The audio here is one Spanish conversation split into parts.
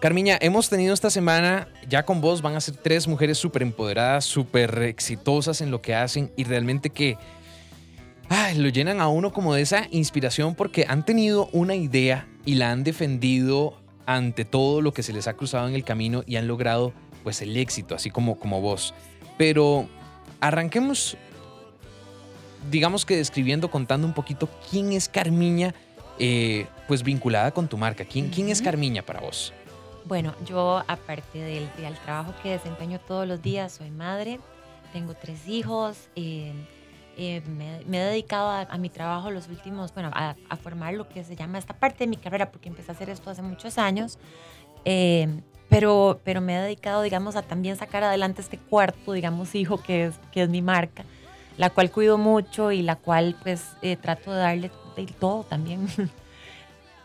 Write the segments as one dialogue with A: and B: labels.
A: Carmiña, hemos tenido esta semana, ya con vos van a ser tres mujeres súper empoderadas, súper exitosas en lo que hacen y realmente que lo llenan a uno como de esa inspiración porque han tenido una idea y la han defendido ante todo lo que se les ha cruzado en el camino y han logrado pues el éxito, así como, como vos. Pero arranquemos, digamos que describiendo, contando un poquito quién es Carmiña, eh, pues vinculada con tu marca. ¿Quién, ¿Quién es Carmiña para vos?
B: Bueno, yo aparte del, trabajo que desempeño todos los días, soy madre, tengo tres hijos. Eh, eh, me, he dedicado a, mi trabajo los últimos, bueno, a, formar lo que se llama esta parte de mi carrera, porque empecé a hacer esto hace muchos años. Eh, pero, pero me he dedicado, digamos, a también sacar adelante este cuarto, digamos, hijo que es, que es mi marca, la cual cuido mucho y la cual, pues, eh, trato de darle todo también.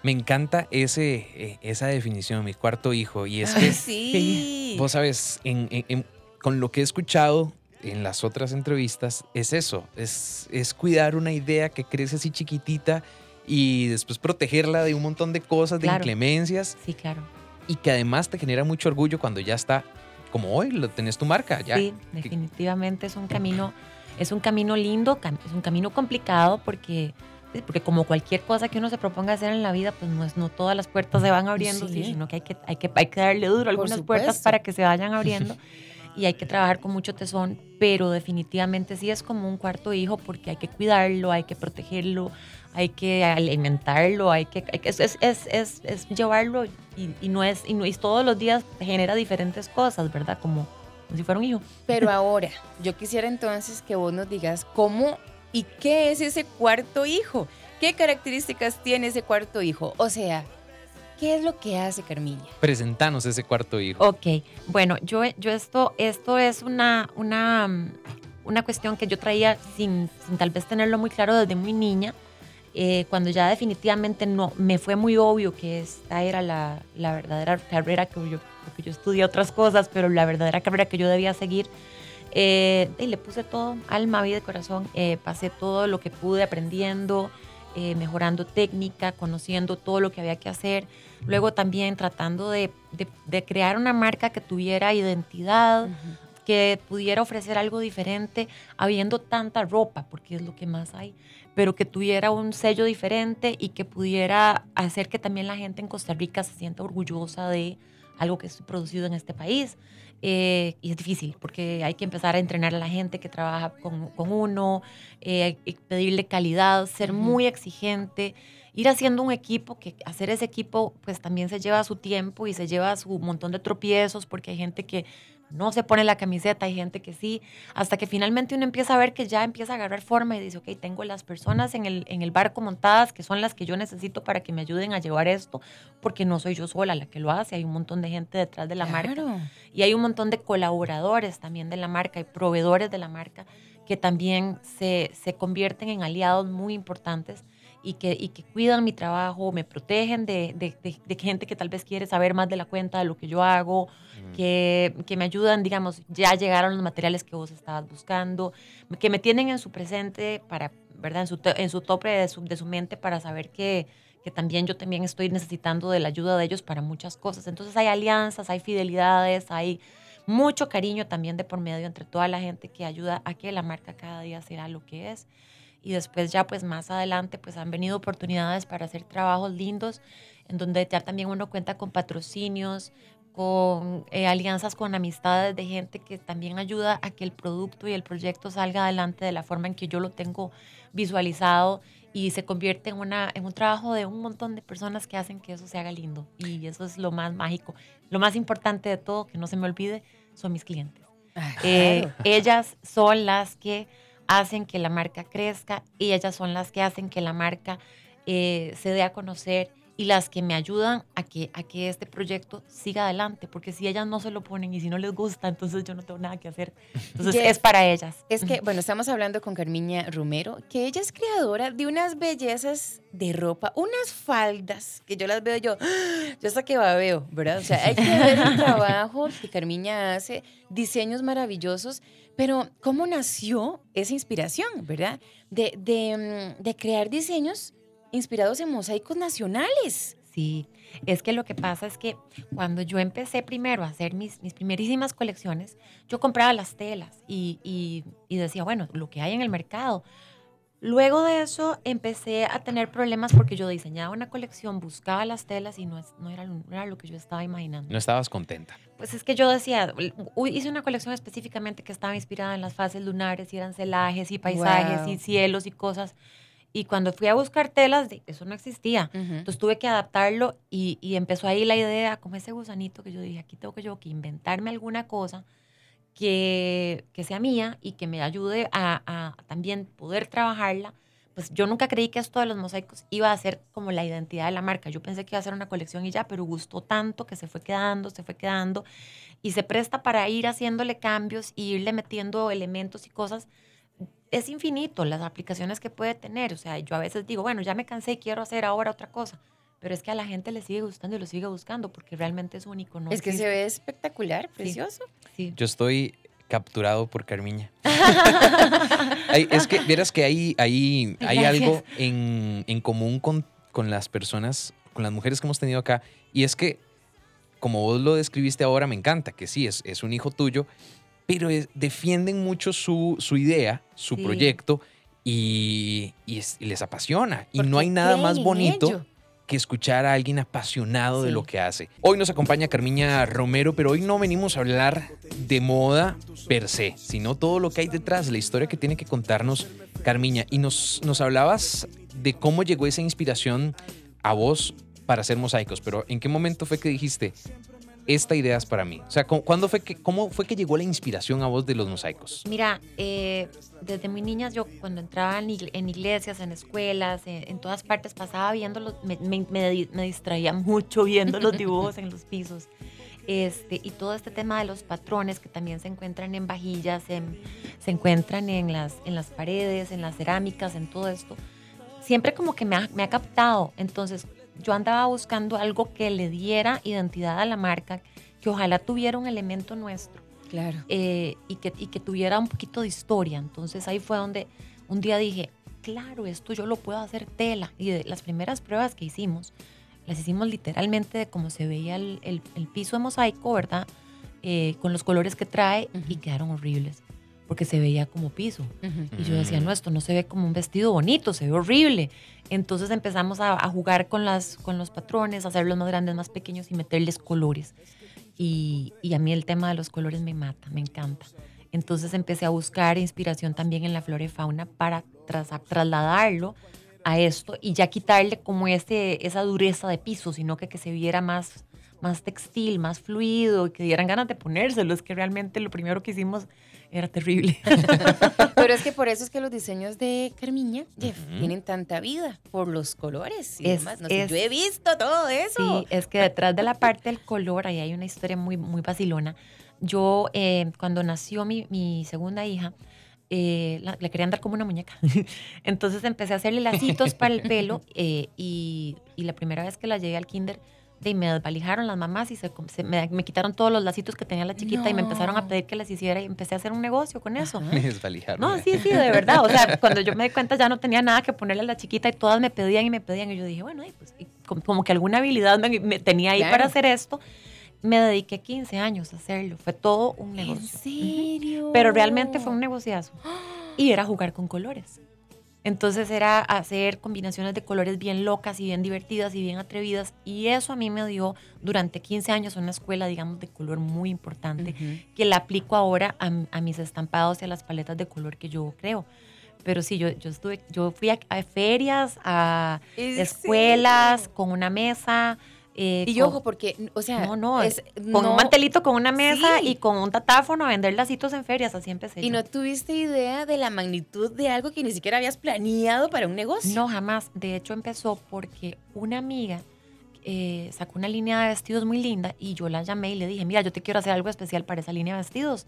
A: Me encanta ese, esa definición, mi cuarto hijo. Y es que,
B: sí.
A: vos sabes, con lo que he escuchado en las otras entrevistas es eso, es, es cuidar una idea que crece así chiquitita y después protegerla de un montón de cosas, de inclemencias.
B: Sí, claro.
A: Y que además te genera mucho orgullo cuando ya está, como hoy, lo tenés tu marca. Ya.
B: Sí, definitivamente es un camino, es un camino lindo, es un camino complicado porque porque como cualquier cosa que uno se proponga hacer en la vida, pues no, es, no todas las puertas se van abriendo, sino que hay, que hay que hay que darle duro a algunas puertas para que se vayan abriendo. y hay que trabajar con mucho tesón, pero definitivamente sí es como un cuarto hijo porque hay que cuidarlo, hay que protegerlo, hay que alimentarlo, hay que, es, es, es, es, llevarlo y, no es, y no y todos los días genera diferentes cosas, ¿verdad? Como, como si fuera un hijo.
C: Pero ahora, yo quisiera entonces que vos nos digas cómo y qué es ese cuarto hijo. ¿Qué características tiene ese cuarto hijo? O sea, ¿Qué es lo que hace Carmilla?
A: Presentanos ese cuarto hijo.
B: Ok, bueno, yo, yo esto, esto es una, una, una cuestión que yo traía sin, sin tal vez tenerlo muy claro desde muy niña, eh, cuando ya definitivamente no, me fue muy obvio que esta era la, la verdadera carrera que yo, porque yo estudié otras cosas, pero la verdadera carrera que yo debía seguir. Eh, y le puse todo, alma, vida y corazón, eh, pasé todo lo que pude aprendiendo, eh, mejorando técnica, conociendo todo lo que había que hacer. Luego también tratando de, crear una marca que tuviera identidad, que pudiera ofrecer algo diferente, habiendo tanta ropa, porque es lo que más hay, pero que tuviera un sello diferente y que pudiera hacer que también la gente en Costa Rica se sienta orgullosa de algo que es producido en este país. Eh, y es difícil porque hay que empezar a entrenar a la gente que trabaja con, con uno, eh, pedirle calidad, ser muy exigente, ir haciendo un equipo, que hacer ese equipo pues también se lleva su tiempo y se lleva su montón de tropiezos porque hay gente que no se pone la camiseta, hay gente que sí, hasta que finalmente uno empieza a ver que ya empieza a agarrar forma y dice, ok, tengo las personas en el, en el barco montadas que son las que yo necesito para que me ayuden a llevar esto, porque no soy yo sola la que lo hace, hay un montón de gente detrás de la marca y hay un montón de colaboradores también de la marca y proveedores de la marca que también se, se convierten en aliados muy importantes y que, y que cuidan mi trabajo, me protegen de, de, de, gente que tal vez quiere saber más de la cuenta de lo que yo hago, mm. que, que, me ayudan, digamos, ya llegaron los materiales que vos estabas buscando, que me tienen en su presente para, ¿verdad? En su, en su tope de su, de su mente para saber que, que también yo también estoy necesitando de la ayuda de ellos para muchas cosas. Entonces hay alianzas, hay fidelidades, hay mucho cariño también de por medio entre toda la gente que ayuda a que la marca cada día sea lo que es y después ya pues más adelante pues han venido oportunidades para hacer trabajos lindos en donde ya también uno cuenta con patrocinios, con eh, alianzas con amistades de gente que también ayuda a que el producto y el proyecto salga adelante de la forma en que yo lo tengo visualizado y se convierte en, una, en un trabajo de un montón de personas que hacen que eso se haga lindo. Y eso es lo más mágico. Lo más importante de todo, que no se me olvide, son mis clientes. Ah, eh, ellas son las que hacen que la marca crezca y ellas son las que hacen que la marca eh, se dé a conocer y las que me ayudan a que, a que este proyecto siga adelante, porque si ellas no se lo ponen y si no les gusta, entonces yo no tengo nada que hacer. Entonces es para ellas.
C: Es que, bueno, estamos hablando con Carmiña Romero, que ella es creadora de unas bellezas de ropa, unas faldas, que yo las veo yo, yo hasta que veo, ¿verdad? O sea, hay que ver el trabajo que Carmiña hace, diseños maravillosos, pero ¿cómo nació esa inspiración, verdad? De, de, mm, de crear diseños inspirados en mosaicos nacionales.
B: Sí, es que lo que pasa es que cuando yo empecé primero a hacer mis, mis primerísimas colecciones, yo compraba las telas y, y, y decía, bueno, lo que hay en el mercado. Luego de eso empecé a tener problemas porque yo diseñaba una colección, buscaba las telas y no, es, no, era, no era lo que yo estaba imaginando.
A: No estabas contenta.
B: Pues es que yo decía, hice una colección específicamente que estaba inspirada en las fases lunares y eran celajes y paisajes
C: Wow.
B: y cielos y cosas. Y cuando fui a buscar telas, de- eso no existía. Entonces tuve que adaptarlo y, y empezó ahí la idea, como ese gusanito que yo dije, aquí tengo que yo que inventarme alguna cosa que, que sea mía y que me ayude a, a también poder trabajarla. Pues yo nunca creí que esto de los mosaicos iba a ser como la identidad de la marca. Yo pensé que iba a ser una colección y ya, pero gustó tanto que se fue quedando, se fue quedando y se presta para ir haciéndole cambios y irle metiendo elementos y cosas. Es infinito las aplicaciones que puede tener. O sea, yo a veces digo, bueno, ya me cansé y quiero hacer ahora otra cosa. Pero es que a la gente le sigue gustando y lo sigue buscando porque realmente es único. No
C: es que se ve espectacular, precioso.
B: Sí.
A: Yo estoy capturado por Carmiña. Es que, vieras que hay, hay, hay algo en, en común con, con las personas, con las mujeres que hemos tenido acá, y es que, como vos lo describiste ahora, me encanta, que sí, es, es un hijo tuyo, pero es- defienden mucho su, su idea, su
B: Sí.
A: proyecto, y, y es- y les apasiona. Y no hay nada más bonito
C: ello.
A: que escuchar a alguien apasionado de lo que hace. Hoy nos acompaña Carmiña Romero, pero hoy no venimos a hablar de moda per se, sino todo lo que hay detrás, la historia que tiene que contarnos Carmiña. Y nos, nos hablabas de cómo llegó esa inspiración a vos para hacer mosaicos, pero ¿en qué momento fue que dijiste, esta idea es para mí? O sea, ¿cu- ¿cuándo fue que, ¿cómo fue que llegó la inspiración a vos de los mosaicos?
B: Mira, eh, desde muy niña yo cuando entraba en, igle- en iglesias, en escuelas, en, todas partes pasaba viendo los, me, me distraía mucho viendo los dibujos en los pisos. Este, y todo este tema de los patrones que también se encuentran en vajillas, en- se encuentran en las, en las paredes, en las cerámicas, en todo esto, siempre como que me ha, me ha captado. Entonces yo andaba buscando algo que le diera identidad a la marca, que ojalá tuviera un elemento nuestro
C: Claro.
B: eh, y, que, y que tuviera un poquito de historia. Entonces ahí fue donde un día dije, claro, esto yo lo puedo hacer tela. Y de las primeras pruebas que hicimos, las hicimos literalmente de cómo se veía el, el- el piso de mosaico, ¿verdad? Eh, con los colores que trae y quedaron horribles, porque se veía como piso.
C: Ujú.
B: Y yo decía, no, esto no se ve como un vestido bonito, se ve horrible. Entonces empezamos a, a jugar con, las, con los patrones, a hacerlos más grandes, más pequeños y meterles colores. Y, y a mí el tema de los colores me mata, me encanta. Entonces empecé a buscar inspiración también en la flora y fauna para tras- trasladarlo a esto y ya quitarle como ese, esa dureza de piso, sino que, que se viera más, más textil, más fluido, que dieran ganas de ponérselo. Es que realmente lo primero que hicimos era terrible.
C: Pero es que por eso es que los diseños de Carmiña Jeff,
A: Ujú.
C: tienen tanta vida, por los colores y
B: Es-
C: demás. No sé,
B: es-
C: yo he visto todo eso.
B: Sí, es que detrás de la parte del color ahí hay una historia muy, muy vacilona. Yo, eh, cuando nació mi, mi segunda hija, eh, la- le querían dar como una muñeca. Entonces empecé a hacerle lacitos para el pelo eh, y, y la primera vez que la llevé al kinder, de, me desvalijaron las mamás y se, me, me quitaron todos los lacitos que tenía la chiquita y me empezaron a pedir que les hiciera y empecé a hacer un negocio con eso.
C: Ajá.
A: Me desvalijaron.
B: No, sí, sí, de verdad. O sea, cuando yo me di cuenta ya no tenía nada que ponerle a la chiquita y todas me pedían y me pedían. Y yo dije, bueno, ay, pues y como, como que alguna habilidad me, me tenía ahí
C: Claro.
B: para hacer esto. Me dediqué 15 años a hacerlo. Fue todo un
C: ¿En
B: negocio. Ujú.
C: serio?
B: Pero realmente fue un negociazo. Y era jugar con colores. Entonces era hacer combinaciones de colores bien locas y bien divertidas y bien atrevidas. Y eso a mí me dio durante 15 años una escuela, digamos, de color muy importante que la aplico ahora a, a mis estampados y a las paletas de color que yo creo. Pero sí, yo, yo estuve, yo fui a, a ferias, a
C: ¿En
B: escuelas,
C: serio?
B: con una mesa. Eh,
C: Y
B: con-
C: ojo, porque, o sea,
B: no, no,
C: es,
B: con
C: no-
B: un mantelito, con una mesa
C: Sí.
B: y con un tatáfono a vender lacitos en ferias, así empecé.
C: Y
B: yo.
C: no tuviste idea de la magnitud de algo que ni siquiera habías planeado para un negocio.
B: No, jamás. De hecho, empezó porque una amiga eh, sacó una línea de vestidos muy linda y yo la llamé y le dije, mira, yo te quiero hacer algo especial para esa línea de vestidos.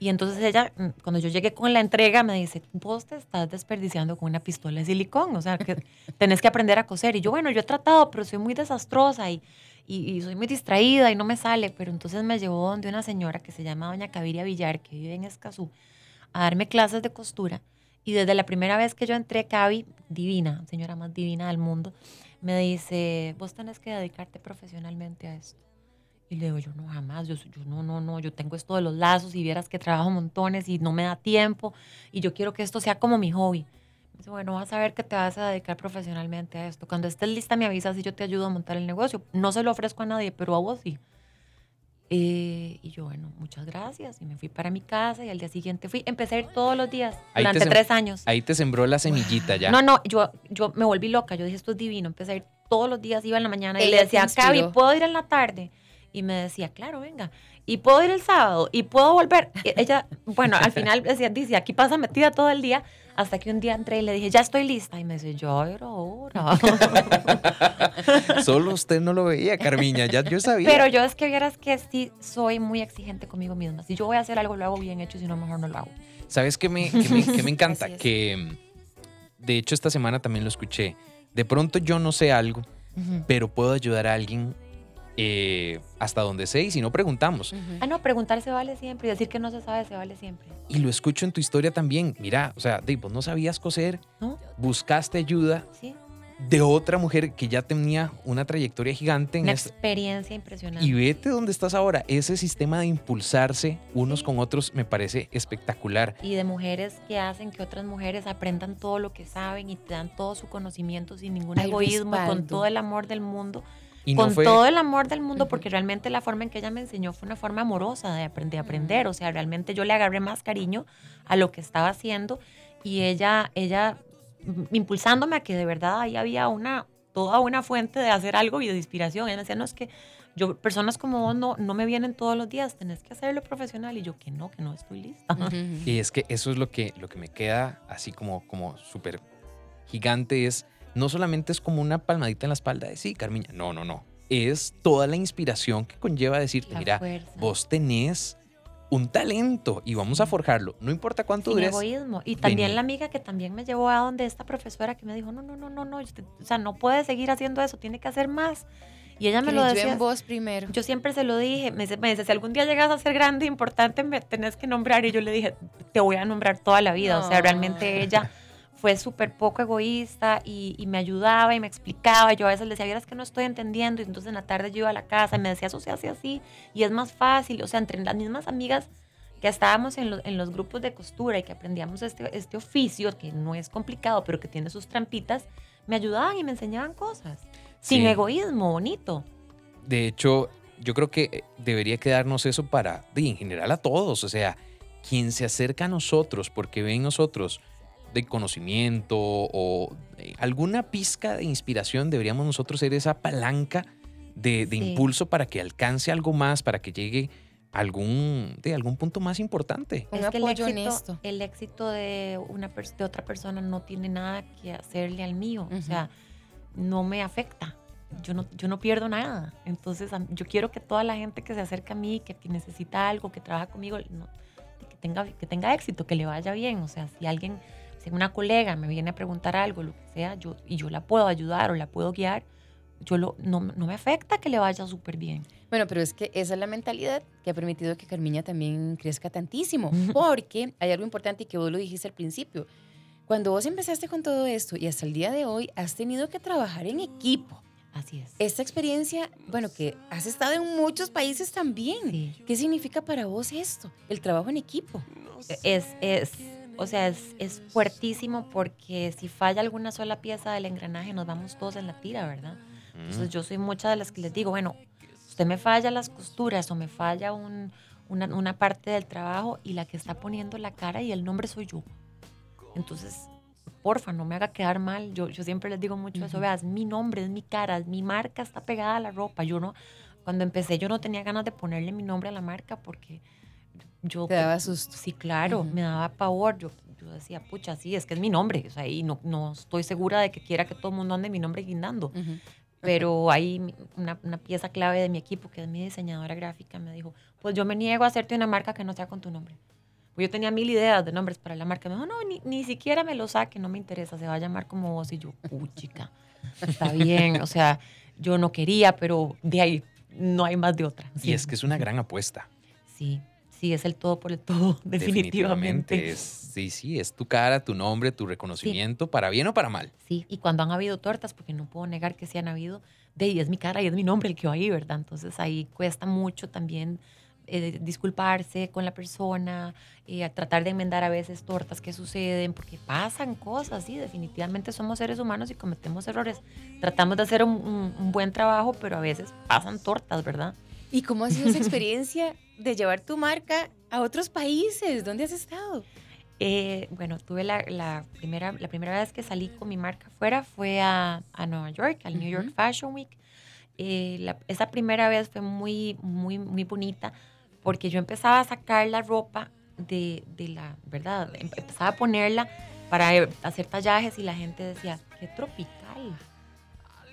B: Y entonces ella, mm, cuando yo llegué con la entrega, me dice, vos te estás desperdiciando con una pistola de silicón, o sea, que tenés que aprender a coser. Y yo, bueno, yo he tratado, pero soy muy desastrosa y, y, y soy muy distraída y no me sale. Pero entonces me llevó donde una señora que se llama doña Caviria Villar, que vive en Escazú, a darme clases de costura. Y desde la primera vez que yo entré, Cavi, divina, señora más divina del mundo, me dice, vos tenés que dedicarte profesionalmente a esto. Y le digo, yo no, jamás, yo, yo no, no, no, yo tengo esto de los lazos y vieras que trabajo montones y no me da tiempo y yo quiero que esto sea como mi hobby. Me dice, bueno, vas a ver que te vas a dedicar profesionalmente a esto. Cuando estés lista me avisas y yo te ayudo a montar el negocio. No se lo ofrezco a nadie, pero a vos sí. Eh, y yo, bueno, muchas gracias. Y me fui para mi casa y al día siguiente fui. Empecé a ir todos los días
A: Ahí te
B: durante tres años.
A: Ahí te sembró la semillita ya.
B: No, no, yo, yo me volví loca. Yo dije, esto es divino. Empecé a ir todos los días, iba en la mañana y
C: Ella
B: le decía. Cavi, ¿puedo ir en la tarde? Y me decía, claro, venga. Y puedo ir el sábado y puedo volver. Y ella, bueno, al final decía, dice, aquí pasa metida todo el día. Hasta que un día entré y le dije, ya estoy lista. Y me dice, ya era hora.
A: Solo usted no lo veía, Carmiña. Ya yo sabía.
B: Pero yo es que vieras que sí soy muy exigente conmigo misma. Si yo voy a hacer algo, lo hago bien hecho. Si no, mejor no lo hago.
A: ¿Sabes qué me, qué me, qué me encanta?
C: Es.
A: Que de hecho esta semana también lo escuché. De pronto yo no sé algo, pero puedo ayudar a alguien eh, hasta donde sé y si no preguntamos.
B: Ah, no, preguntar se vale siempre. Y decir que no se sabe se vale siempre.
A: Y lo escucho en tu historia también. Mira, o sea, Dave, vos no sabías coser,
B: ¿No?
A: buscaste ayuda
B: Sí.
A: de otra mujer que ya tenía una trayectoria gigante en
B: Una
A: esta-
B: experiencia impresionante.
A: Y vete dónde estás ahora. Ese sistema de impulsarse unos
B: Sí.
A: con otros me parece espectacular.
B: y de mujeres que hacen que otras mujeres aprendan todo lo que saben y te dan todo su conocimiento sin ningún
C: Hay
B: egoísmo, con
C: respaldo.
B: todo el amor del mundo,
A: Y no
B: con
A: fue,
B: todo el amor del mundo, porque realmente la forma en que ella me enseñó fue una forma amorosa de, aprender, de aprender, o sea, realmente yo le agarré más cariño a lo que estaba haciendo y ella, ella mm, impulsándome a que de verdad ahí había una, toda una fuente de hacer algo y de inspiración. Ella me decía, no, es que yo, personas como vos no, no me vienen todos los días, tenés que hacerlo profesional. Y yo, que no, que no estoy lista.
A: Y es que eso es lo que, lo que me queda así como, como súper gigante es, no solamente es como una palmadita en la espalda de sí, Carmiña, no, no, no. Es toda la inspiración que conlleva decirte,
B: La
A: mira,
B: fuerza.
A: vos tenés un talento y vamos a forjarlo. No importa cuánto dures.
B: egoísmo. Y también
A: Vení.
B: la amiga que también me llevó a donde esta profesora que me dijo, no, no, no, no, no, o sea, no puede seguir haciendo eso, tiene que hacer más. Y ella me lo
C: Creyó
B: decía.
C: en vos primero.
B: Yo siempre se lo dije, me dice, me dice, si algún día llegas a ser grande importante, me tenés que nombrar. Y yo le dije, te voy a nombrar toda la vida. O sea,
C: No.
B: realmente ella fue súper poco egoísta y, y me ayudaba y me explicaba. Yo a veces le decía, vieras que no estoy entendiendo. Y entonces en la tarde yo iba a la casa y me decía, eso se hace así y es más fácil. O sea, entre las mismas amigas que estábamos en, los- en los grupos de costura y que aprendíamos este, este oficio, que no es complicado, pero que tiene sus trampitas, me ayudaban y me enseñaban cosas. Sin egoísmo, bonito.
A: De hecho, yo creo que eh, debería quedarnos eso para, en general, a todos. O sea, quien se acerca a nosotros porque ve en nosotros de conocimiento o eh, alguna pizca de inspiración, deberíamos nosotros ser esa palanca de, de
B: Sí.
A: impulso para que alcance algo más, para que llegue a algún, de algún punto más importante.
C: Un
B: es que el
C: apoyo
B: éxito, el éxito de, una de otra persona no tiene nada que hacerle al mío. O sea, no me afecta. Yo no, yo no pierdo nada. Entonces, yo quiero que toda la gente que se acerca a mí, que, que necesita algo, que trabaja conmigo, no- que, tenga, que tenga éxito, que le vaya bien. O sea, si alguien, si una colega me viene a preguntar algo, lo que sea, yo, y yo la puedo ayudar o la puedo guiar, yo lo, no, no me afecta que le vaya súper bien.
C: Bueno, pero es que esa es la mentalidad que ha permitido que Carmiña también crezca tantísimo. Porque hay algo importante y que vos lo dijiste al principio. Cuando vos empezaste con todo esto y hasta el día de hoy has tenido que trabajar en equipo.
B: Así es.
C: Esta experiencia, bueno, que has estado en muchos países también.
B: Sí.
C: ¿Qué significa para vos esto? El trabajo en equipo.
B: es, es, o sea, es, es fuertísimo porque si falla alguna sola pieza del engranaje nos vamos todos en la tira, ¿verdad? Entonces yo soy muchas de las que les digo, bueno, usted me falla las costuras o me falla un- una, una parte del trabajo y la que está poniendo la cara y el nombre soy yo. Entonces, porfa, no me haga quedar mal. Yo, yo siempre les digo mucho eso,
C: Ujú.
B: veas, mi nombre, es mi cara, es mi marca está pegada a la ropa. Yo no, cuando empecé yo no tenía ganas de ponerle mi nombre a la marca porque yo...
C: Te daba susto.
B: Sí, claro,
C: Ujú.
B: me daba pavor. Yo, yo decía, pucha, sí, es que es mi nombre. O sea, y no, no estoy segura de que quiera que todo el mundo ande mi nombre guindando.
C: Ujú.
B: Pero hay una, una pieza clave de mi equipo, que es mi diseñadora gráfica, me dijo, pues yo me niego a hacerte una marca que no sea con tu nombre. Pues yo tenía mil ideas de nombres para la marca. Me dijo, no, ni, ni siquiera me lo saque, no me interesa, se va a llamar como vos. Y yo, uy, chica, está bien. O sea, yo no quería, pero de ahí no hay más de otra.
A: Y es que es una gran apuesta.
B: Sí, Sí, es el todo por el todo, definitivamente.
A: Es, sí, sí, es tu cara, tu nombre, tu reconocimiento, para bien o para mal.
B: Sí, y cuando han habido tortas, porque no puedo negar que sí han habido, de ahí es mi cara y es mi nombre el que va ahí, ¿verdad? Entonces ahí cuesta mucho también eh, disculparse con la persona, eh, tratar de enmendar a veces tortas que suceden, porque pasan cosas, sí, definitivamente somos seres humanos y cometemos errores. Tratamos de hacer un, un buen trabajo, pero a veces pasan tortas, ¿verdad?
C: ¿Y cómo ha sido esa experiencia de llevar tu marca a otros países? ¿Dónde has estado?
B: Eh, bueno, tuve la, primera, la primera vez que salí con mi marca fuera fue a, a Nueva York, al New York Fashion Week. Eh, esa primera vez fue muy, muy, muy bonita porque yo empezaba a sacar la ropa de, de la, ¿verdad? Em, empezaba a ponerla para eh, hacer tallajes y la gente decía, qué tropical.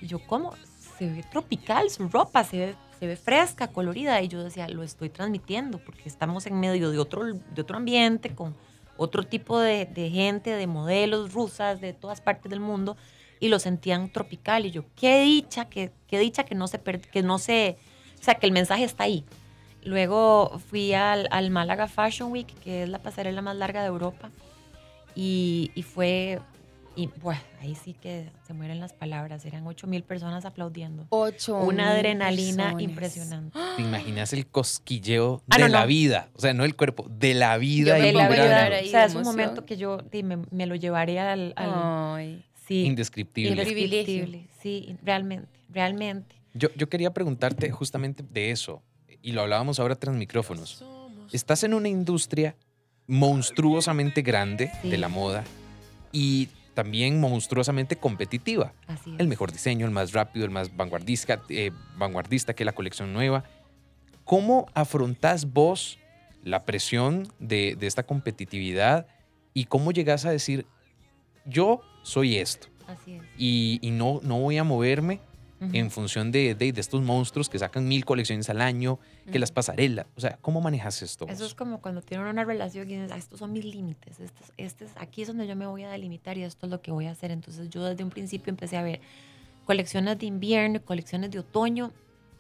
B: Y yo, ¿cómo? Se ve tropical su ropa, se ve se ve fresca, colorida, y yo decía, lo estoy transmitiendo, porque estamos en medio de otro, de otro ambiente, con otro tipo de, de gente, de modelos rusas de todas partes del mundo, y lo sentían tropical, y yo, qué dicha, qué, qué dicha que no se, que no se, o sea, que el mensaje está ahí. Luego fui al, al Málaga Fashion Week, que es la pasarela más larga de Europa, y, y fue y bueno, ahí sí que se mueren las palabras. Eran 8 mil personas aplaudiendo.
C: 8
B: Una adrenalina impresionante.
A: ¿Te imaginas el cosquilleo ah, de la vida? O sea, no el cuerpo, de la vida.
B: de la vida. O sea, es un momento que yo me, me lo llevaría al...
A: sí, indescriptible.
B: Indescriptible, sí, realmente, realmente.
A: Yo, yo quería preguntarte justamente de eso, y lo hablábamos ahora tras micrófonos. Estás en una industria monstruosamente grande de la moda y también monstruosamente competitiva. El mejor diseño, el más rápido, el más vanguardista, eh, vanguardista que la colección nueva. ¿Cómo afrontás vos la presión de, esta competitividad y cómo llegas a decir, yo soy esto? Y, y, no, no voy a moverme en función de, de, estos monstruos que sacan mil colecciones al año, que las pasarelas. O sea, ¿cómo manejas esto?
B: Eso es como cuando tienen una relación y dices, ah, estos son mis límites, estos, este aquí es donde yo me voy a delimitar y esto es lo que voy a hacer. Entonces yo desde un principio empecé a ver colecciones de invierno, colecciones de otoño.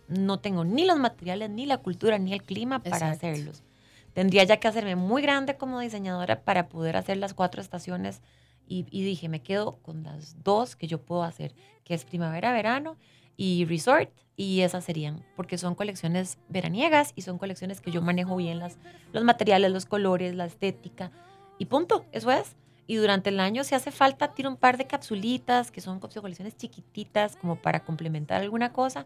B: No tengo ni los materiales, ni la cultura, ni el clima para hacerlos. Tendría ya que hacerme muy grande como diseñadora para poder hacer las cuatro estaciones y, dije, me quedo con las dos que yo puedo hacer, que es primavera, verano y resort. Y esas serían, porque son colecciones veraniegas y son colecciones que yo manejo bien las, los materiales, los colores, la estética. Y punto, eso es. Y durante el año, si hace falta, tiro un par de capsulitas, que son colecciones chiquititas, como para complementar alguna cosa.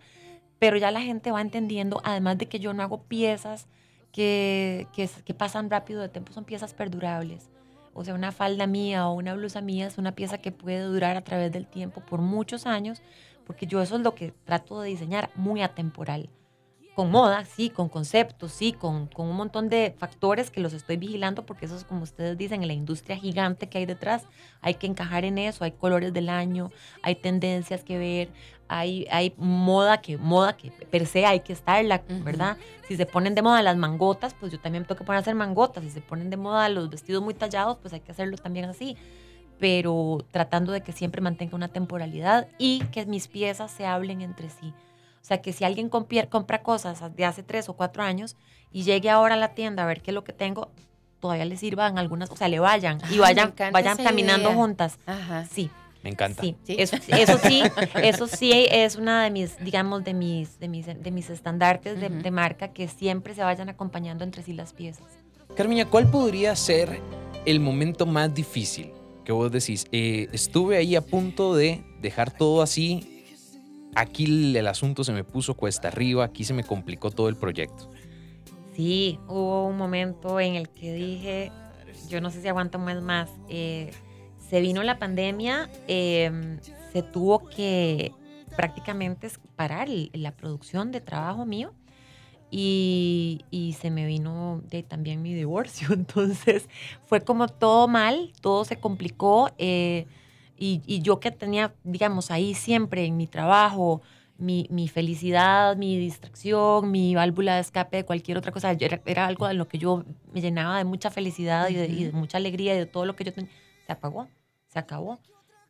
B: Pero ya la gente va entendiendo, además de que yo no hago piezas que, que, que pasan rápido de tiempo, son piezas perdurables o sea, una falda mía o una blusa mía es una pieza que puede durar a través del tiempo por muchos años, porque yo eso es lo que trato de diseñar, muy atemporal. Con moda, sí, con conceptos, sí, con, con un montón de factores que los estoy vigilando, porque eso es como ustedes dicen, en la industria gigante que hay detrás, hay que encajar en eso, hay colores del año, hay tendencias que ver, hay, hay moda que moda que per se hay que estarla, ¿verdad? Si se ponen de moda las mangotas, pues yo también tengo que poner a hacer mangotas. Si se ponen de moda los vestidos muy tallados, pues hay que hacerlos también así. Pero tratando de que siempre mantenga una temporalidad y que mis piezas se hablen entre sí. O sea, que si alguien compra cosas de hace tres o cuatro años y llegue ahora a la tienda a ver qué es lo que tengo, todavía le sirvan algunas, o sea, le vayan y vayan, vayan caminando juntas. Ajá. Sí,
A: me encanta.
B: Sí, Eso, sí, eso sí es una de mis, digamos, de mis, de mis, de mis estandartes de, marca que siempre se vayan acompañando entre sí las piezas.
A: Carmiña, ¿cuál podría ser el momento más difícil que vos decís? Eh, estuve ahí a punto de dejar todo así, aquí el asunto se me puso cuesta arriba, aquí se me complicó todo el proyecto.
B: Sí, hubo un momento en el que dije, yo no sé si aguanto un mes más. Eh, se vino la pandemia, em, se tuvo que prácticamente parar la producción de trabajo mío y, se me vino de, también mi divorcio. Entonces fue como todo mal, todo se complicó eh, y, yo que tenía, digamos, ahí siempre en mi trabajo, mi, felicidad, mi distracción, mi válvula de escape de cualquier otra cosa, era, algo de lo que yo me llenaba de mucha felicidad y de, y de mucha alegría y de todo lo que yo tenía, se apagó se acabó.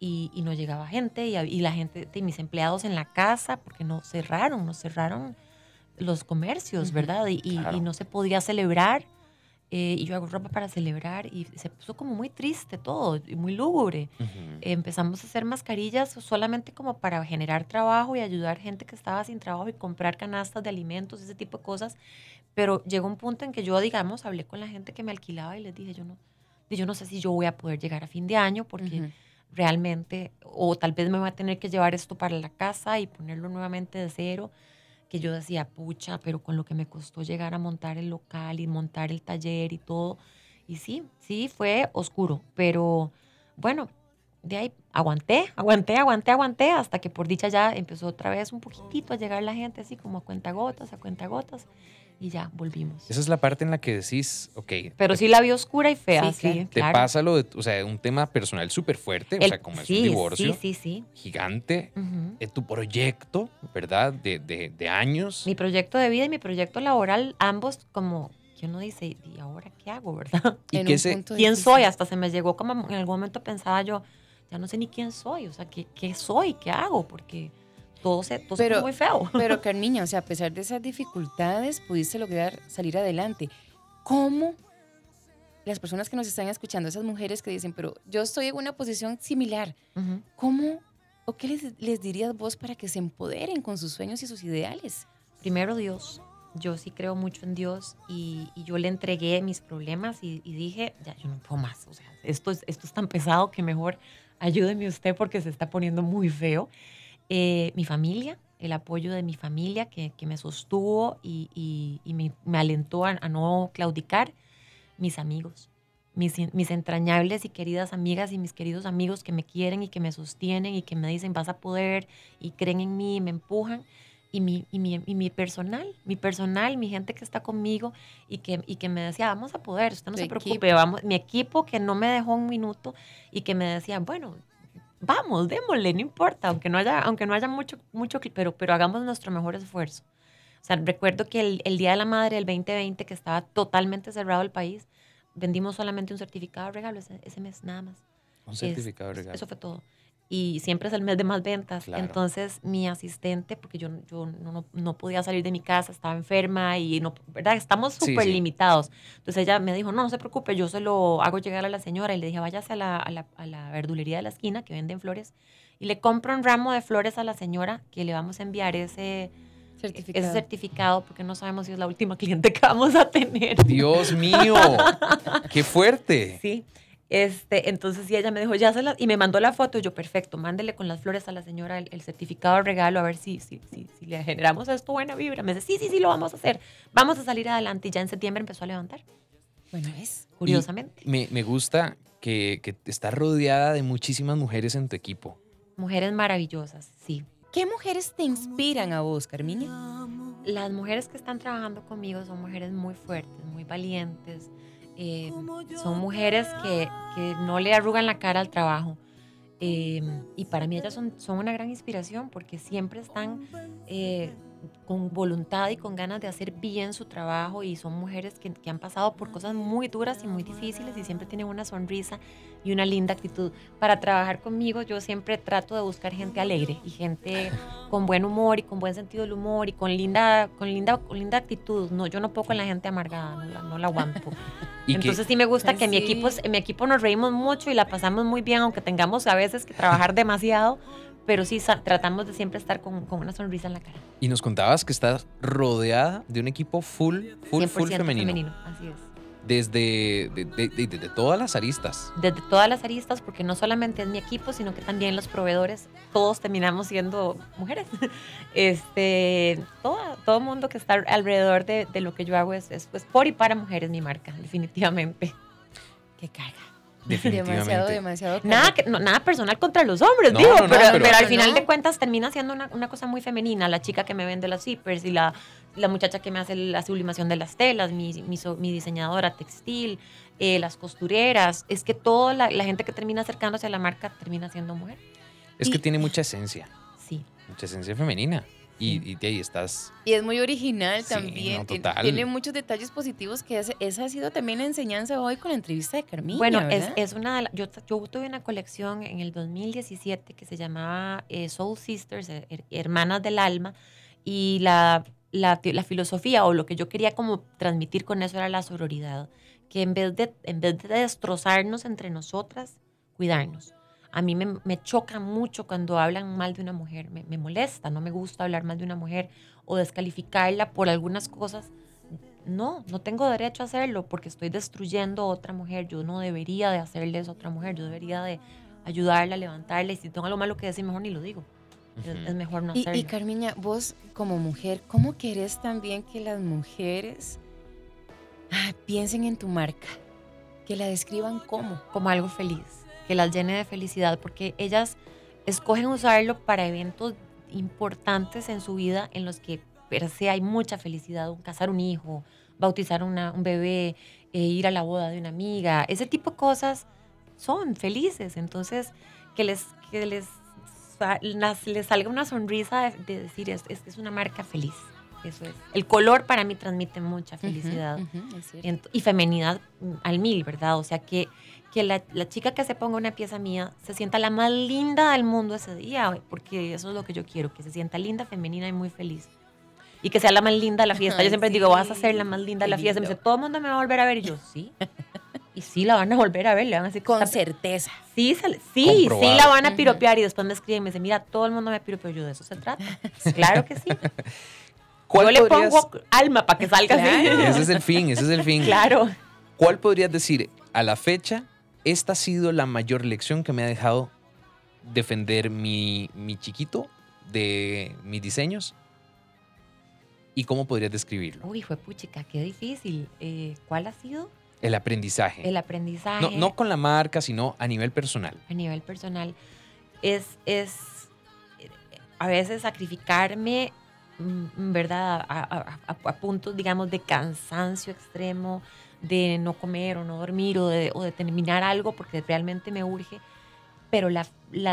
B: Y, no llegaba gente y, la gente, y mis empleados en la casa, porque no cerraron, no cerraron los comercios, ¿verdad? Y, no se podía celebrar eh, y yo hago ropa para celebrar y se puso como muy triste todo, y muy lúgubre.
A: Ujú.
B: Empezamos a hacer mascarillas solamente como para generar trabajo y ayudar gente que estaba sin trabajo y comprar canastas de alimentos, ese tipo de cosas. Pero llegó un punto en que yo, digamos, hablé con la gente que me alquilaba y les dije, yo no, yo no sé si yo voy a poder llegar a fin de año porque
C: Ujú.
B: realmente, o tal vez me voy a tener que llevar esto para la casa y ponerlo nuevamente de cero, que yo decía, pucha, pero con lo que me costó llegar a montar el local y montar el taller y todo. Y sí, sí, fue oscuro, pero bueno, de ahí aguanté, aguanté, aguanté, aguanté, hasta que por dicha ya empezó otra vez un poquitito a llegar la gente, así como a cuentagotas, a cuentagotas, y ya volvimos.
A: Esa es la parte en la que decís, ok,
B: Pero sí la vi oscura y fea,
C: Sí,
B: sí,
C: claro.
A: te
B: claro.
A: pasa lo de, o sea, un tema personal súper fuerte, o
B: El-
A: sea, como es
B: sí,
A: un divorcio
B: Sí, sí, sí.
A: gigante,
B: Ujú.
A: eh, tu proyecto, ¿verdad? De, de, de años.
B: Mi proyecto de vida y mi proyecto laboral, ambos como que uno dice, ¿y ahora qué hago, verdad?
A: ¿Y
C: En
A: qué
C: un
A: se,
C: punto
B: ¿Quién
C: difícil.
B: soy? Hasta se me llegó como en algún momento pensaba yo, ya no sé ni quién soy, o sea, ¿qué, qué soy? ¿Qué hago? Porque todo se, todo se
C: Pero-
B: puso muy feo.
C: Pero Carmiña, o sea, a pesar de esas dificultades, pudiste lograr salir adelante. ¿Cómo las personas que nos están escuchando, esas mujeres que dicen, pero yo estoy en una posición similar,
B: Ujú.
C: ¿cómo o qué les, les dirías vos para que se empoderen con sus sueños y sus ideales?
B: Primero Dios. Yo sí creo mucho en Dios y, y yo le entregué mis problemas y, y dije, ya, yo no puedo más. O sea, esto es, esto es tan pesado que mejor ayúdeme usted porque se está poniendo muy feo. Eh, mi familia, el apoyo de mi familia que, que me sostuvo y, y- y me, me alentó a, a no claudicar. Mis amigos, mis, mis entrañables y queridas amigas y mis queridos amigos que me quieren y que me sostienen y que me dicen vas a poder y creen en mí y me empujan. Y mi, y mi, y mi personal, mi personal, mi gente que está conmigo y que, y que me decía, vamos a poder, usted no
C: Tu
B: se preocupe,
C: equipo.
B: vamos, mi equipo que no me dejó un minuto y que me decía, bueno, vamos, démosle, no importa, aunque no haya, aunque no haya mucho, mucho, pero, pero hagamos nuestro mejor esfuerzo. O sea, recuerdo que el, el Día de la Madre del 2020, que estaba totalmente cerrado el país, vendimos solamente un certificado de regalo ese, ese mes, nada más.
A: un certificado de regalo.
B: Eso fue todo. Y siempre es el mes de más ventas.
A: Claro.
B: Entonces, mi asistente, porque yo, yo no, no- no podía salir de mi casa, estaba enferma y no, ¿verdad? Estamos
A: Sí,
B: súper
A: sí.
B: limitados. Entonces ella me dijo, no, no se preocupe, yo se lo hago llegar a la señora. Y le dije, váyase a la, a la, a la verdulería de la esquina que venden flores y le compro un ramo de flores a la señora que le vamos a enviar ese,
C: Certificado.
B: ese certificado porque no sabemos si es la última cliente que vamos a tener.
A: Dios mío, qué fuerte.
B: Sí. Este, entonces sí, ella me dijo, ya se las, y me mandó la foto, y yo, perfecto, mándele con las flores a la señora el, el certificado de regalo, a ver si, si, si, si le generamos esto buena vibra. Me dice, sí, sí, sí, lo vamos a hacer, vamos a salir adelante. Y ya en septiembre empezó a levantar,
C: Bueno, es.
B: curiosamente.
A: Me, me gusta que, que estás rodeada de muchísimas mujeres en tu equipo.
B: Mujeres maravillosas, sí.
C: ¿Qué mujeres te inspiran a vos, Carmiña?
B: Las mujeres que están trabajando conmigo son mujeres muy fuertes, muy valientes. Eh, son mujeres que, que no le arrugan la cara al trabajo. Eh, y para mí ellas son, son una gran inspiración porque siempre están eh, con voluntad y con ganas de hacer bien su trabajo y son mujeres que, que han pasado por cosas muy duras y muy difíciles y siempre tienen una sonrisa y una linda actitud. Para trabajar conmigo yo siempre trato de buscar gente alegre y gente con buen humor y con buen sentido del humor y con linda, con linda, con linda actitud. No, yo no puedo con la gente amargada, no la, no la aguanto.
A: Y que-
B: Entonces sí me gusta que en mi equipo, en mi equipo nos reímos mucho y la pasamos muy bien, aunque tengamos a veces que trabajar demasiado, pero sí tratamos de siempre estar con, con una sonrisa en la cara.
A: y nos contabas que estás rodeada de un equipo full, full,
B: 100%
A: full femenino.
B: así es.
A: Desde de, de- de- de todas las aristas.
B: Desde todas las aristas, porque no solamente es mi equipo, sino que también los proveedores, todos terminamos siendo mujeres. Este, todo, todo mundo que está alrededor de, de lo que yo hago es, es pues, por y para mujeres mi marca, definitivamente.
C: Qué carga.
A: Definitivamente.
C: Demasiado, demasiado.
B: Nada, que, no, nada personal contra los hombres,
A: No,
B: digo,
A: no,
B: pero,
A: pero-
B: pero al final de cuentas termina siendo una, una cosa muy femenina. La chica que me vende las zippers y la, la muchacha que me hace la sublimación de las telas, mi, mi, mi diseñadora textil, eh, las costureras. Es que toda la, la gente que termina acercándose a la marca termina siendo mujer.
A: Es que
B: Y-
A: tiene mucha esencia,
B: Sí.
A: mucha esencia femenina. Y, y de ahí estás.
C: Y es muy original
A: Sí,
C: también.
A: no,
C: Tien-
A: total.
C: Tiene muchos detalles positivos que esa ha sido también la enseñanza hoy con la entrevista de Carmiña.
B: Bueno, es, es una de la- yo, yo tuve una colección en el 2017 que se llamaba eh, Soul Sisters, eh, her- Hermanas del Alma, y la, la, la filosofía o lo que yo quería como transmitir con eso era la sororidad, que en vez de, en vez de destrozarnos entre nosotras, cuidarnos. A mí me, me choca mucho cuando hablan mal de una mujer, me, me molesta, no me gusta hablar mal de una mujer o descalificarla por algunas cosas. No, no tengo derecho a hacerlo porque estoy destruyendo a otra mujer. Yo no debería de hacerle eso a otra mujer, yo debería de ayudarla, levantarla y si tengo algo malo que decir, mejor ni lo digo. Es- mejor no
C: Y,
B: hacerlo.
C: y Carmiña, vos como mujer, ¿cómo querés también que las mujeres ah, piensen en tu marca? Que la describan como.
B: como algo feliz, que las llene de felicidad, porque ellas escogen usarlo para eventos importantes en su vida en los que per se hay mucha felicidad, un casar un hijo, bautizar una- un bebé, eh, ir a la boda de una amiga, ese tipo de cosas son felices, entonces que les, que les, les salga una sonrisa de, de decir es, es, es una marca feliz, eso es. El color para mí transmite mucha felicidad. Y femenidad mm, al mil, ¿verdad? O sea, que, que la, la chica que se ponga una pieza mía se sienta la más linda del mundo ese día, porque eso es lo que yo quiero, que se sienta linda, femenina y muy feliz. Y que sea la más linda de la fiesta.
C: Ay,
B: Yo siempre
C: sí.
B: digo, vas a ser la más linda de la fiesta. Me dice, todo el mundo me va a volver a ver. Y yo, sí. Y sí, la van a volver a ver. Le van a decir,
C: Con certeza.
B: Sí, sale- sí, sí la van a piropear. Y después me escriben y me dicen, mira, todo el mundo me piropeó. Yo, de eso se trata. Claro que sí.
A: ¿Cuál
B: Yo le pongo alma para que salga así.
C: Claro.
A: Ese es el fin, ese es el fin.
B: Claro.
A: ¿Cuál podrías decir a la fecha? Esta ha sido la mayor lección que me ha dejado defender mi, mi chiquito de mis diseños. ¿Y cómo podrías describirlo?
B: Uy, fue puchica, qué difícil. Eh, ¿Cuál ha sido?
A: El aprendizaje.
B: El aprendizaje
A: no, no con la marca, sino a nivel personal.
B: a nivel personal. Es, es a veces sacrificarme, mm, ¿verdad? A, a- a- a puntos, digamos, de cansancio extremo, de no comer o no dormir o de, terminar algo porque realmente me urge. Pero la,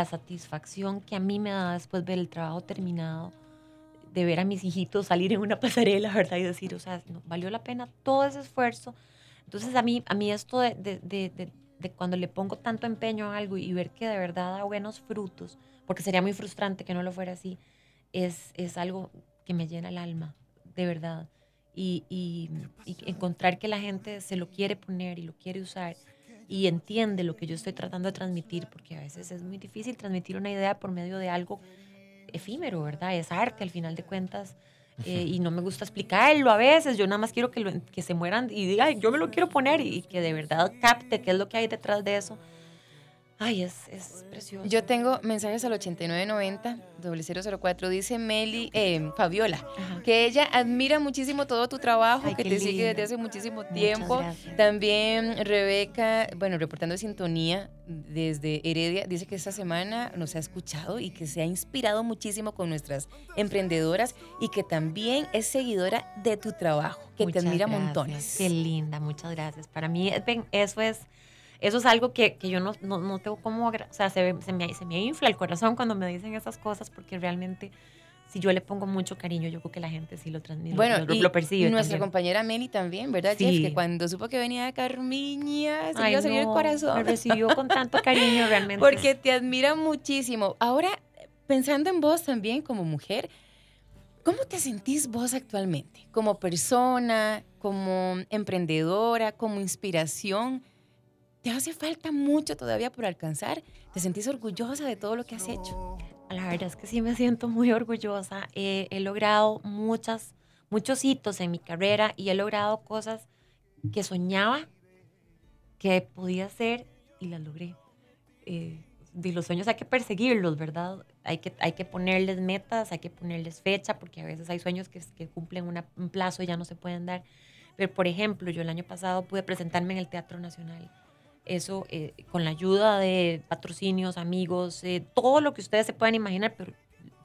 B: satisfacción que a mí me da después ver el trabajo terminado, de ver a mis hijitos salir en una pasarela, ¿verdad? Y decir, o sea, no, valió la pena todo ese esfuerzo. Entonces a mí, a mí esto de, de- de- de- de cuando le pongo tanto empeño a algo y ver que de verdad da buenos frutos, porque sería muy frustrante que no lo fuera así, es, es algo que me llena el alma, de verdad. Y, y- y encontrar que la gente se lo quiere poner y lo quiere usar y entiende lo que yo estoy tratando de transmitir, porque a veces es muy difícil transmitir una idea por medio de algo efímero, ¿verdad? Es arte al final de cuentas. eh, y no me gusta explicarlo a veces, yo nada más quiero que, lo- que se mueran y diga, "Ay, yo me lo quiero poner y, que de verdad capte qué es lo que hay detrás de eso. Ay, es, es precioso.
C: Yo tengo mensajes al 8990 0004. Dice Meli, eh, Fabiola,
B: Ajá.
C: que ella admira muchísimo todo tu trabajo,
B: Ay,
C: que te sigue desde hace muchísimo tiempo. También Rebeca, bueno, reportando sintonía desde Heredia, dice que esta semana nos ha escuchado y que se ha inspirado muchísimo con nuestras emprendedoras y que también es seguidora de tu trabajo, que
B: Muchas
C: te admira
B: gracias.
C: montones.
B: Qué linda, muchas gracias. Para mí, ven, eso es, eso es algo que, que yo no, no, no tengo cómo, agra- o sea, se, me, se me infla el corazón cuando me dicen esas cosas porque realmente, si yo le pongo mucho cariño, yo creo que la gente sí lo transmite,
C: Bueno,
B: lo,
C: y
B: lo percibe.
C: nuestra
B: también.
C: compañera Meli también, ¿verdad,
B: Sí.
C: Jeff? Que cuando supo que venía Carmiña, se le
B: Ay,
C: iba a salir el
B: no, Me
C: corazón.
B: recibió con tanto cariño realmente.
C: Porque te admira muchísimo. Ahora, pensando en vos también como mujer, ¿cómo te sentís vos actualmente? Como persona, como emprendedora, como inspiración. ¿Te hace falta mucho todavía por alcanzar? ¿Te sentís orgullosa de todo lo que has hecho?
B: La verdad es que sí me siento muy orgullosa. Eh, he logrado muchas, muchos hitos en mi carrera y he logrado cosas que soñaba que podía hacer y las logré. Eh, de los sueños hay que perseguirlos, ¿verdad? Hay que, hay que ponerles metas, hay que ponerles fecha, porque a veces hay sueños que, que cumplen una- un plazo y ya no se pueden dar. Pero, por ejemplo, yo el año pasado pude presentarme en el Teatro Nacional. Eso eh, con la ayuda de patrocinios, amigos, eh, todo lo que ustedes se puedan imaginar, pero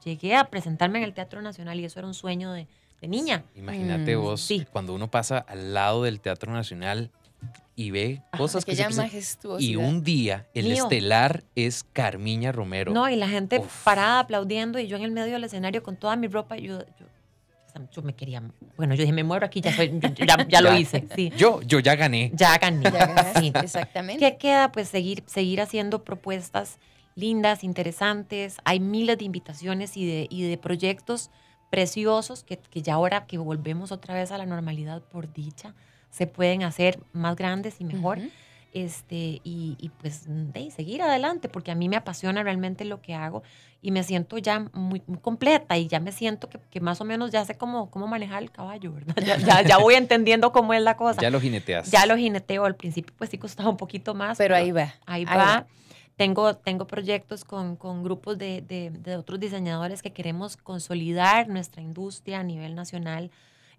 B: llegué a presentarme en el Teatro Nacional y eso era un sueño de, de niña.
A: Imagínate
C: Mm,
A: vos
B: sí.
A: cuando uno pasa al lado del Teatro Nacional y ve cosas que se. Y un día el
B: Mío.
A: estelar es Carmiña Romero.
B: No, y la gente
A: Uf.
B: parada aplaudiendo y yo en el medio del escenario con toda mi ropa, yo, yo, yo me quería, bueno, yo dije, me muero aquí, ya, soy, ya, ya lo
A: Ya.
B: hice, sí,
A: Yo, yo ya gané.
B: ya gané.
C: Ya
B: Sí.
C: Exactamente.
B: ¿Qué queda? Pues seguir, seguir haciendo propuestas lindas, interesantes. Hay miles de invitaciones y de, y de proyectos preciosos que, que ya ahora que volvemos otra vez a la normalidad por dicha, se pueden hacer más grandes y mejor.
C: Ujú.
B: Este, y, y pues de, seguir adelante, porque a mí me apasiona realmente lo que hago y me siento ya muy, muy completa y ya me siento que, que más o menos ya sé cómo, cómo manejar el caballo, ¿verdad? Ya, ya, ya voy entendiendo cómo es la cosa.
A: Ya lo jineteas.
B: Ya lo jineteo, al principio pues sí costaba un poquito más.
C: Pero ahí va.
B: Ahí
C: ahí
B: va. Tengo, tengo proyectos con, con grupos de, de- de otros diseñadores que queremos consolidar nuestra industria a nivel nacional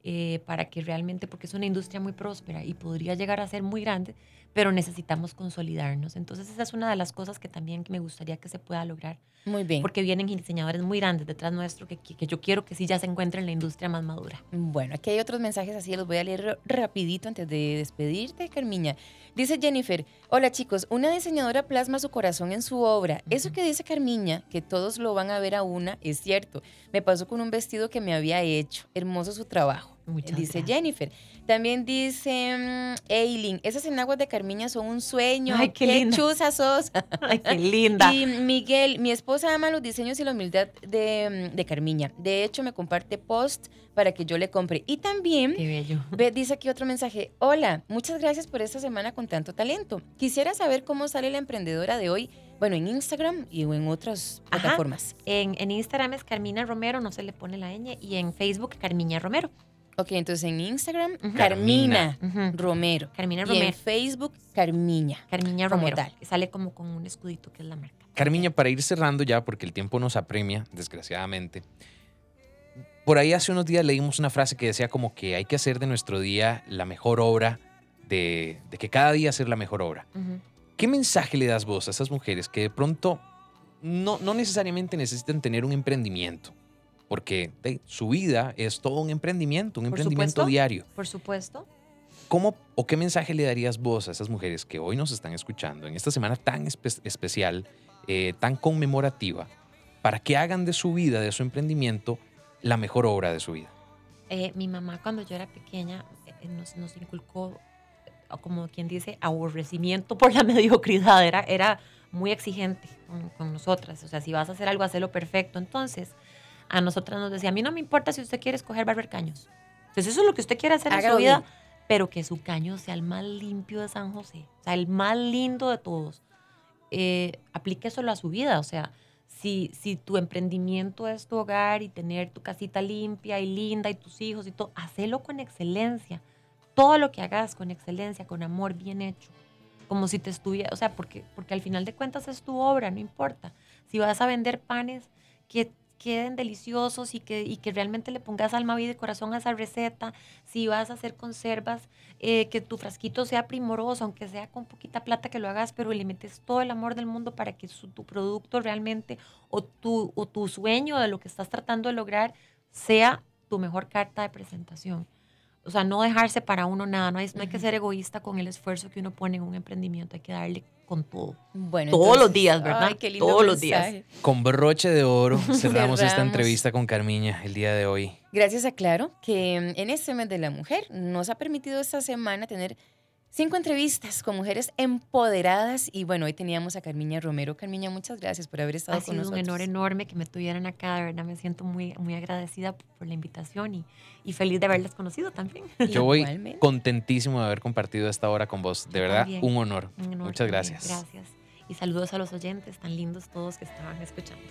B: eh, para que realmente, porque es una industria muy próspera y podría llegar a ser muy grande, pero necesitamos consolidarnos. Entonces esa es una de las cosas que también me gustaría que se pueda lograr,
C: Muy bien.
B: porque vienen diseñadores muy grandes detrás nuestro que, que, yo quiero que sí ya se encuentren en la industria más madura.
C: Bueno, aquí hay otros mensajes así, los voy a leer ra- rapidito antes de despedirte, Carmiña. Dice Jennifer, hola chicos, una diseñadora plasma su corazón en su obra. Eso que dice Carmiña, que todos lo van a ver a una, es cierto. Me pasó con un vestido que me había hecho. Hermoso su trabajo.
B: Muchas
C: dice
B: gracias.
C: Jennifer. También dice mm, Eileen, esas enaguas de Carmiña son un sueño.
B: Ay, qué linda.
C: chuza sos.
B: Ay, qué linda.
C: Y Miguel, mi esposa ama los diseños y la humildad de, mm, de Carmiña. De hecho, me comparte post para que yo le compre. Y también
B: Qué bello.
C: ve, dice aquí otro mensaje. Hola, muchas gracias por esta semana con tanto talento. Quisiera saber cómo sale la emprendedora de hoy, bueno, en Instagram y en otras
B: Ajá.
C: plataformas.
B: En, en Instagram es Carmina Romero, no se le pone la ñ, y en Facebook Carmiña Romero.
C: Ok, entonces en Instagram. Carmina. Romero.
B: Carmina
C: Y en
B: Romero.
C: Facebook, Carmiña.
B: Carmiña
C: como
B: Romero.
C: tal.
B: que Sale como con un escudito que es la marca.
A: Carmiña, para ir cerrando ya, porque el tiempo nos apremia, desgraciadamente. Por ahí hace unos días leímos una frase que decía como que hay que hacer de nuestro día la mejor obra, de, de que cada día hacer la mejor obra. ¿Qué mensaje le das vos a esas mujeres que de pronto no, no necesariamente necesitan tener un emprendimiento? Porque hey, su vida es todo un emprendimiento, un
B: Por
A: emprendimiento
B: supuesto.
A: diario.
B: Por supuesto.
A: ¿Cómo o qué mensaje le darías vos a esas mujeres que hoy nos están escuchando en esta semana tan espe- especial, eh, tan conmemorativa, para que hagan de su vida, de su emprendimiento, la mejor obra de su vida?
B: Eh, mi mamá cuando yo era pequeña eh, nos, nos inculcó, como quien dice, aborrecimiento por la mediocridad. Era, era muy exigente con, con nosotras. O sea, si vas a hacer algo, hazlo perfecto. Entonces, a nosotras nos decía, a mí no me importa si usted quiere escoger barber caños. Entonces, eso es lo que usted quiere hacer en
C: Hágalo
B: su vida,
C: bien.
B: pero que su caño sea el más limpio de San José. O sea, el más lindo de todos. Eh, aplique solo a su vida. O sea, si, si tu emprendimiento es tu hogar y tener tu casita limpia y linda y tus hijos y todo, hacelo con excelencia. Todo lo que hagas con excelencia, con amor bien hecho. Como si te estuviera, o sea, porque, porque al final de cuentas es tu obra, no importa. Si vas a vender panes que queden deliciosos y que, y que realmente le pongas alma, vida y corazón a esa receta, si vas a hacer conservas, eh, que tu frasquito sea primoroso, aunque sea con poquita plata que lo hagas, pero le metes todo el amor del mundo para que su- tu producto realmente o tu, o tu sueño de lo que estás tratando de lograr sea tu mejor carta de presentación. O sea, no dejarse para uno nada, no hay, no hay que ser egoísta con el esfuerzo que uno pone en un emprendimiento, hay que darle con todo.
C: Bueno,
B: Todos los días, ¿verdad?
C: Ay, qué lindo
B: Todos los días.
A: Con broche de oro cerramos esta entrevista con Carmiña el día de hoy.
C: Gracias a Claro, que en este mes de la mujer nos ha permitido esta semana tener cinco entrevistas con mujeres empoderadas. Y bueno, hoy teníamos a Carmiña Romero. Carmiña, muchas gracias por haber estado
B: Ha
C: con
B: sido un
C: nosotros.
B: honor enorme que me tuvieran acá, de verdad me siento muy, muy agradecida por la invitación y, y feliz de haberles conocido también.
A: Yo voy
C: Igualmente.
A: contentísimo de haber compartido esta hora con vos. De verdad, un honor.
B: Un honor
A: Muchas
B: también.
A: gracias.
B: Gracias. Y saludos a los oyentes tan lindos todos que estaban escuchando.